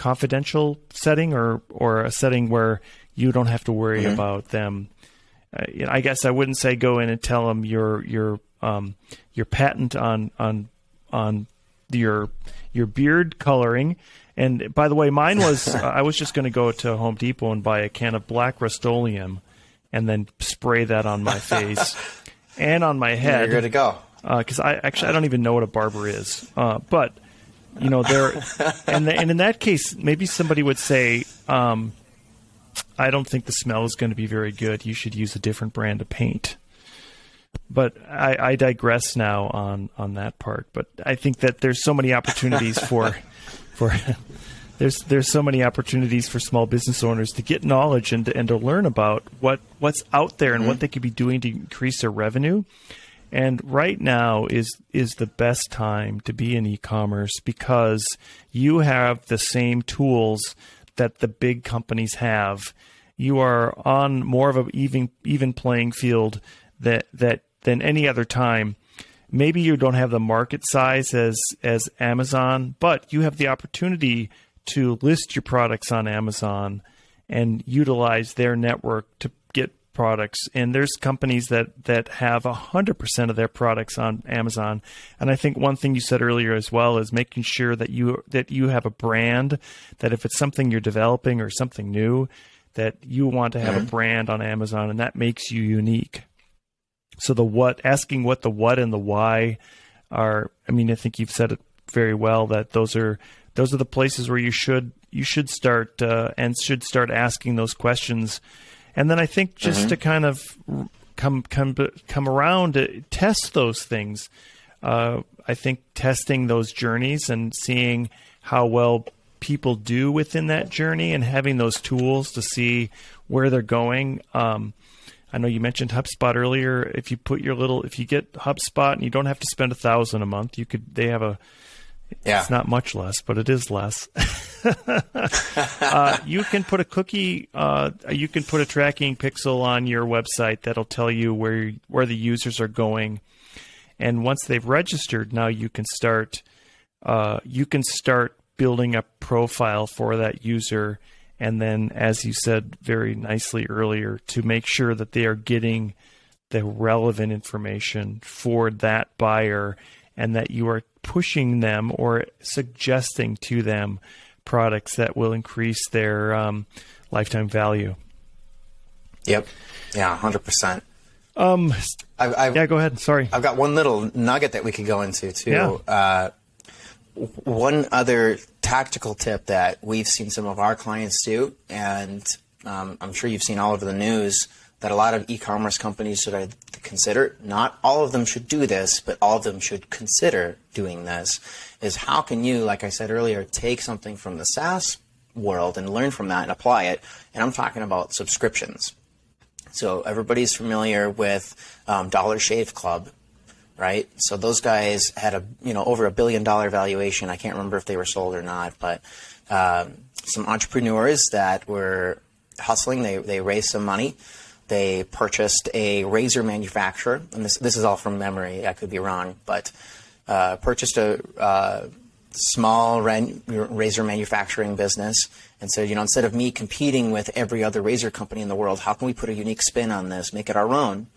confidential setting or or a setting where you don't have to worry mm-hmm. about them. Uh, you know, I guess I wouldn't say go in and tell them your your um, your patent on on on your your beard coloring. And by the way, mine was <laughs> I was just going to go to Home Depot and buy a can of black Rust-Oleum and then spray that on my face <laughs> and on my head. You're good to go. Because uh, I actually I don't even know what a barber is, uh, but you know there, <laughs> and the, and in that case maybe somebody would say, um, I don't think the smell is going to be very good. You should use a different brand of paint. But I, I digress now on on that part. But I think that there's so many opportunities <laughs> for for there's there's so many opportunities for small business owners to get knowledge and to, and to learn about what what's out there and mm-hmm. what they could be doing to increase their revenue. And right now is is the best time to be in e-commerce because you have the same tools that the big companies have. You are on more of an even even playing field that that than any other time. Maybe you don't have the market size as as Amazon, but you have the opportunity to list your products on Amazon and utilize their network to products, and there's companies that that have hundred percent of their products on Amazon. And I think one thing you said earlier as well is making sure that you that you have a brand that if it's something you're developing or something new, that you want to have mm-hmm. a brand on Amazon, and that makes you unique. So the what, asking what the what and the why are. I mean, I think you've said it very well that those are those are the places where you should you should start uh, and should start asking those questions and then I think just mm-hmm. to kind of come come come around to test those things. Uh, I think testing those journeys and seeing how well people do within that journey and having those tools to see where they're going. Um, I know you mentioned HubSpot earlier. If you put your little, if you get HubSpot and you don't have to spend a thousand a month, you could. They have a yeah. It's not much less, but it is less. <laughs> uh, you can put a cookie, uh, you can put a tracking pixel on your website that'll tell you where where the users are going, and once they've registered, now you can start uh, you can start building a profile for that user, and then, as you said very nicely earlier, to make sure that they are getting the relevant information for that buyer and that you are pushing them or suggesting to them products that will increase their um, lifetime value. Yep. Yeah, hundred percent. Um, I, I, yeah, go ahead. Sorry, I've got one little nugget that we could go into too. Yeah. Uh, one other tactical tip that we've seen some of our clients do, and um, I'm sure you've seen all over the news that a lot of e-commerce companies should consider. Not all of them should do this, but all of them should consider doing this. Is how can you, like I said earlier, take something from the SaaS world and learn from that and apply it? And I'm talking about subscriptions. So everybody's familiar with um, Dollar Shave Club, right? So those guys had a you know over a billion dollar valuation. I can't remember if they were sold or not, but um, some entrepreneurs that were hustling, they they raised some money they purchased a razor manufacturer, and this this is all from memory. I could be wrong, but uh, purchased a uh, small ran- razor manufacturing business, and said, you know, instead of me competing with every other razor company in the world, how can we put a unique spin on this, make it our own,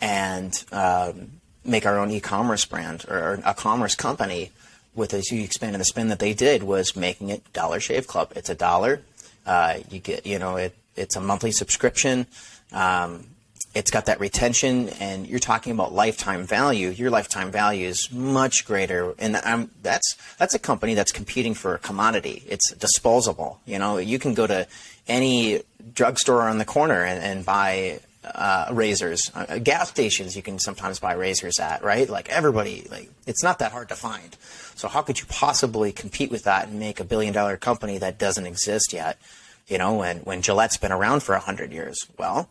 and um, make our own e-commerce brand or, a commerce company with a huge spin. And the spin that they did was making it Dollar Shave Club. It's a dollar. Uh, you get, you know, it, it's a monthly subscription. Um, it's got that retention, and you're talking about lifetime value. Your lifetime value is much greater, and I'm, that's that's a company that's competing for a commodity. It's disposable. You know, you can go to any drugstore on the corner and, and buy uh, razors. Uh, gas stations you can sometimes buy razors at, right? Like everybody, like it's not that hard to find. So how could you possibly compete with that and make a billion dollar company that doesn't exist yet? You know, when when Gillette's been around for a hundred years, well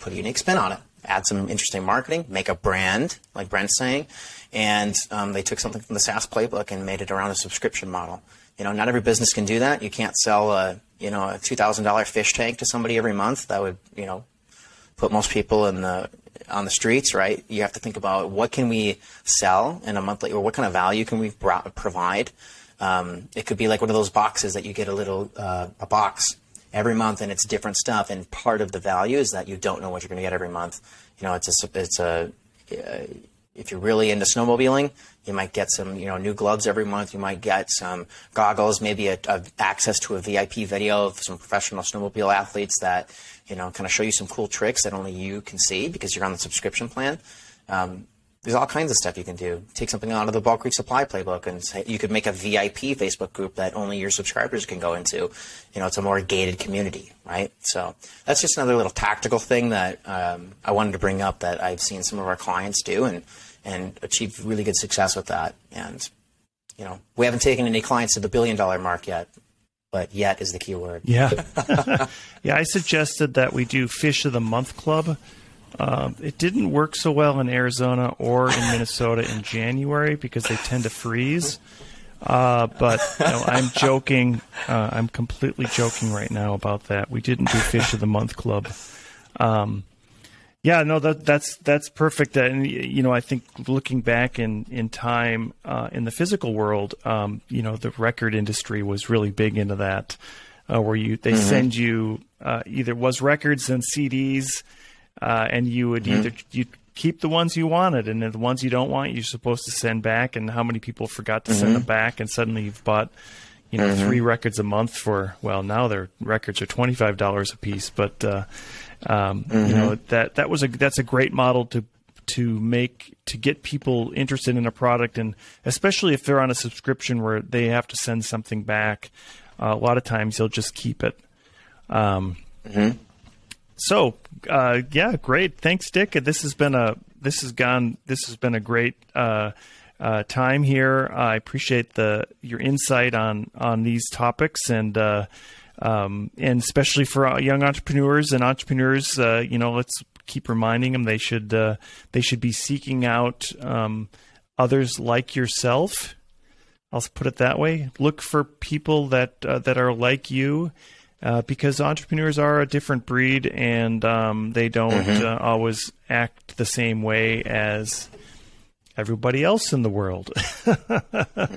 put a unique spin on it, add some interesting marketing, make a brand, like Brent's saying, and um, they took something from the SaaS playbook and made it around a subscription model. You know, not every business can do that. You can't sell a you know a two thousand dollar fish tank to somebody every month. That would you know put most people in the on the streets, right? You have to think about what can we sell in a monthly, or what kind of value can we provide. Um, it could be like one of those boxes that you get a little uh, a box every month and it's different stuff. And part of the value is that you don't know what you're going to get every month. You know, it's a, it's a, uh, if you're really into snowmobiling, you might get some, you know, new gloves every month. You might get some goggles, maybe a, a access to a VIP video of some professional snowmobile athletes that, you know, kind of show you some cool tricks that only you can see because you're on the subscription plan. Um, there's all kinds of stuff you can do. Take something out of the bulk Supply playbook, and say, you could make a VIP Facebook group that only your subscribers can go into. You know, it's a more gated community, right? So that's just another little tactical thing that um, I wanted to bring up that I've seen some of our clients do and and achieve really good success with that. And you know, we haven't taken any clients to the billion dollar mark yet, but yet is the key word. Yeah, <laughs> <laughs> yeah. I suggested that we do Fish of the Month Club uh, it didn't work so well in Arizona or in <laughs> Minnesota in January because they tend to freeze. Uh, but you know, I'm joking. Uh, I'm completely joking right now about that. We didn't do Fish of the Month Club. Um, yeah, no, that, that's that's perfect. And you know, I think looking back in in time uh, in the physical world, um, you know, the record industry was really big into that, uh, where you they mm-hmm. send you uh, either was records and CDs uh, and you would Mm-hmm. either you keep the ones you wanted, and then the ones you don't want, you're supposed to send back. And how many people forgot to Mm-hmm. send them back, and suddenly you've bought, you know, three records a month for well, now their records are twenty five dollars a piece. But uh, um, you know that that was a that's a great model to to make to get people interested in a product, and especially if they're on a subscription where they have to send something back. Uh, a lot of times they'll just keep it. Um, so, uh, yeah, great. Thanks, Dick. This has been a this has gone this has been a great uh, uh, time here. I appreciate the your insight on on these topics and. Uh, um, and especially for uh, young entrepreneurs and entrepreneurs, uh, you know, let's keep reminding them they should uh, they should be seeking out um, others like yourself. I'll put it that way. Look for people that uh, that are like you, uh, because entrepreneurs are a different breed, and um, they don't uh, always act the same way as everybody else in the world. <laughs> so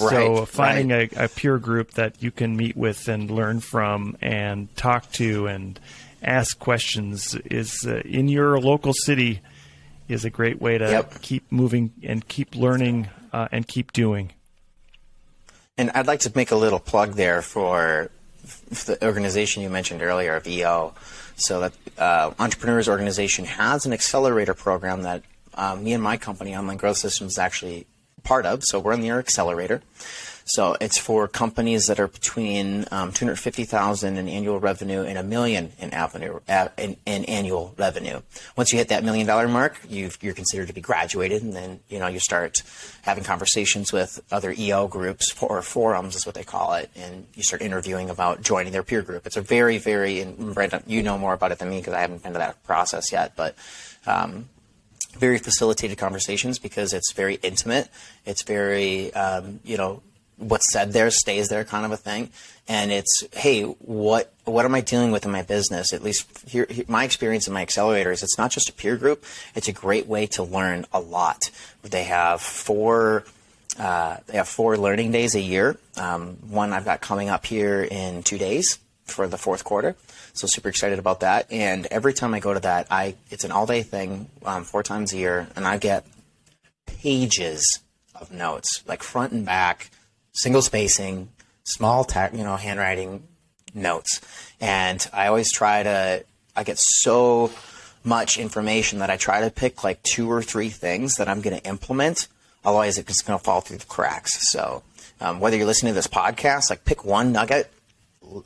Right, finding a, a peer group that you can meet with and learn from and talk to and ask questions is uh, in your local city is a great way to Yep. keep moving and keep learning uh, and keep doing. And I'd like to make a little plug there for, for the organization you mentioned earlier of EO. So that uh, Entrepreneurs Organization has an accelerator program that uh, me and my company, Online Growth Systems, is actually part of. So we're in the accelerator. So it's for companies that are between um, 250,000 in annual revenue and a million in avenue uh, in, in annual revenue. Once you hit that million dollar mark, you you're considered to be graduated, and then you know you start having conversations with other EO groups or forums is what they call it, and you start interviewing about joining their peer group. It's a very very and Brandon, you know more about it than me because I haven't been to that process yet, but. Um, very facilitated conversations because it's very intimate. It's very, um, you know, what's said there stays there kind of a thing. And it's, hey, what what am I dealing with in my business? At least here, here my experience in my accelerators, it's not just a peer group. It's a great way to learn a lot. They have four uh, they have four learning days a year. Um, one I've got coming up here in two days for the fourth quarter. So super excited about that. And every time I go to that, I it's an all day thing, um, four times a year, and I get pages of notes, like front and back, single spacing, small text, you know, handwriting notes. And I always try to. I get so much information that I try to pick like two or three things that I'm going to implement. Otherwise, it's going to fall through the cracks. So, um, whether you're listening to this podcast, like pick one nugget,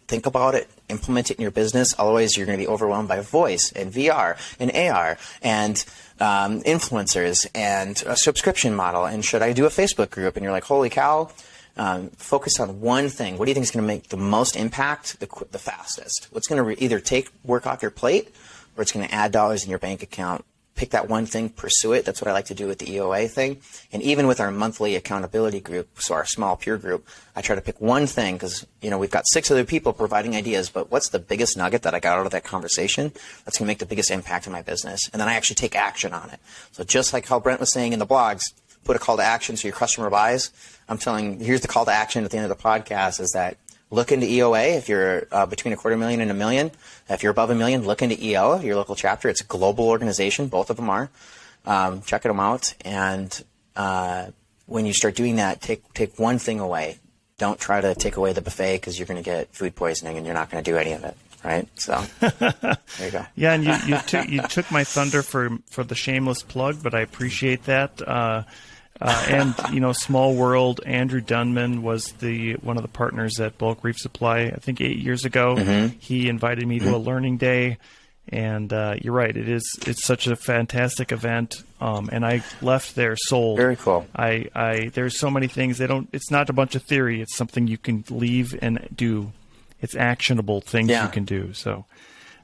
think about it, implement it in your business. Otherwise, you're going to be overwhelmed by voice and VR and AR and um, influencers and a subscription model. And should I do a Facebook group? And you're like, holy cow. Um, focus on one thing. What do you think is going to make the most impact the, the fastest? What's going to re- either take work off your plate or it's going to add dollars in your bank account pick that one thing, pursue it. That's what I like to do with the EOA thing. And even with our monthly accountability group, so our small peer group, I try to pick one thing because, you know, we've got six other people providing ideas, but what's the biggest nugget that I got out of that conversation that's going to make the biggest impact in my business? And then I actually take action on it. So just like how Brent was saying in the blogs, put a call to action so your customer buys. I'm telling, here's the call to action at the end of the podcast is that look into EOA if you're uh, between a quarter million and a million. If you're above a million, look into EO, your local chapter. It's a global organization. Both of them are. Um, check them out. And uh, when you start doing that, take take one thing away. Don't try to take away the buffet because you're going to get food poisoning and you're not going to do any of it. Right? So there you go. <laughs> Yeah, and you you took you took my thunder for for the shameless plug, but I appreciate that. Uh, uh, and you know, small world. Andrew Dunman was the one of the partners at Bulk Reef Supply. I think eight years ago, Mm-hmm. he invited me to a learning day, and uh, you're right. It is it's such a fantastic event, um, and I left there sold. Very cool. I, I there's so many things they don't. It's not a bunch of theory. It's something you can leave and do. It's actionable things Yeah. you can do. So,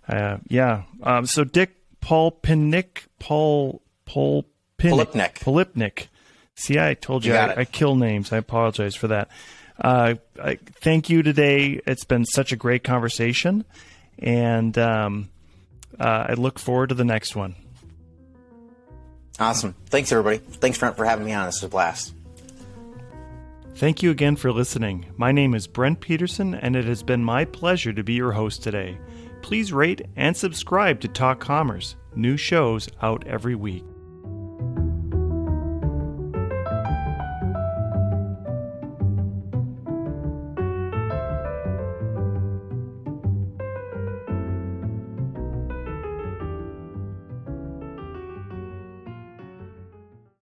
uh, yeah. Um, so Dick Paul Pinnick Paul Paul Pinnick Polipnick. Polipnick. See, I told you, You I. I kill names. I apologize for that. Uh, I, thank you today. It's been such a great conversation, and um, uh, I look forward to the next one. Awesome. Thanks, everybody. Thanks, Brent, for having me on. This was a blast. Thank you again for listening. My name is Brent Peterson, and it has been my pleasure to be your host today. please rate and subscribe to Talk Commerce. New shows out every week.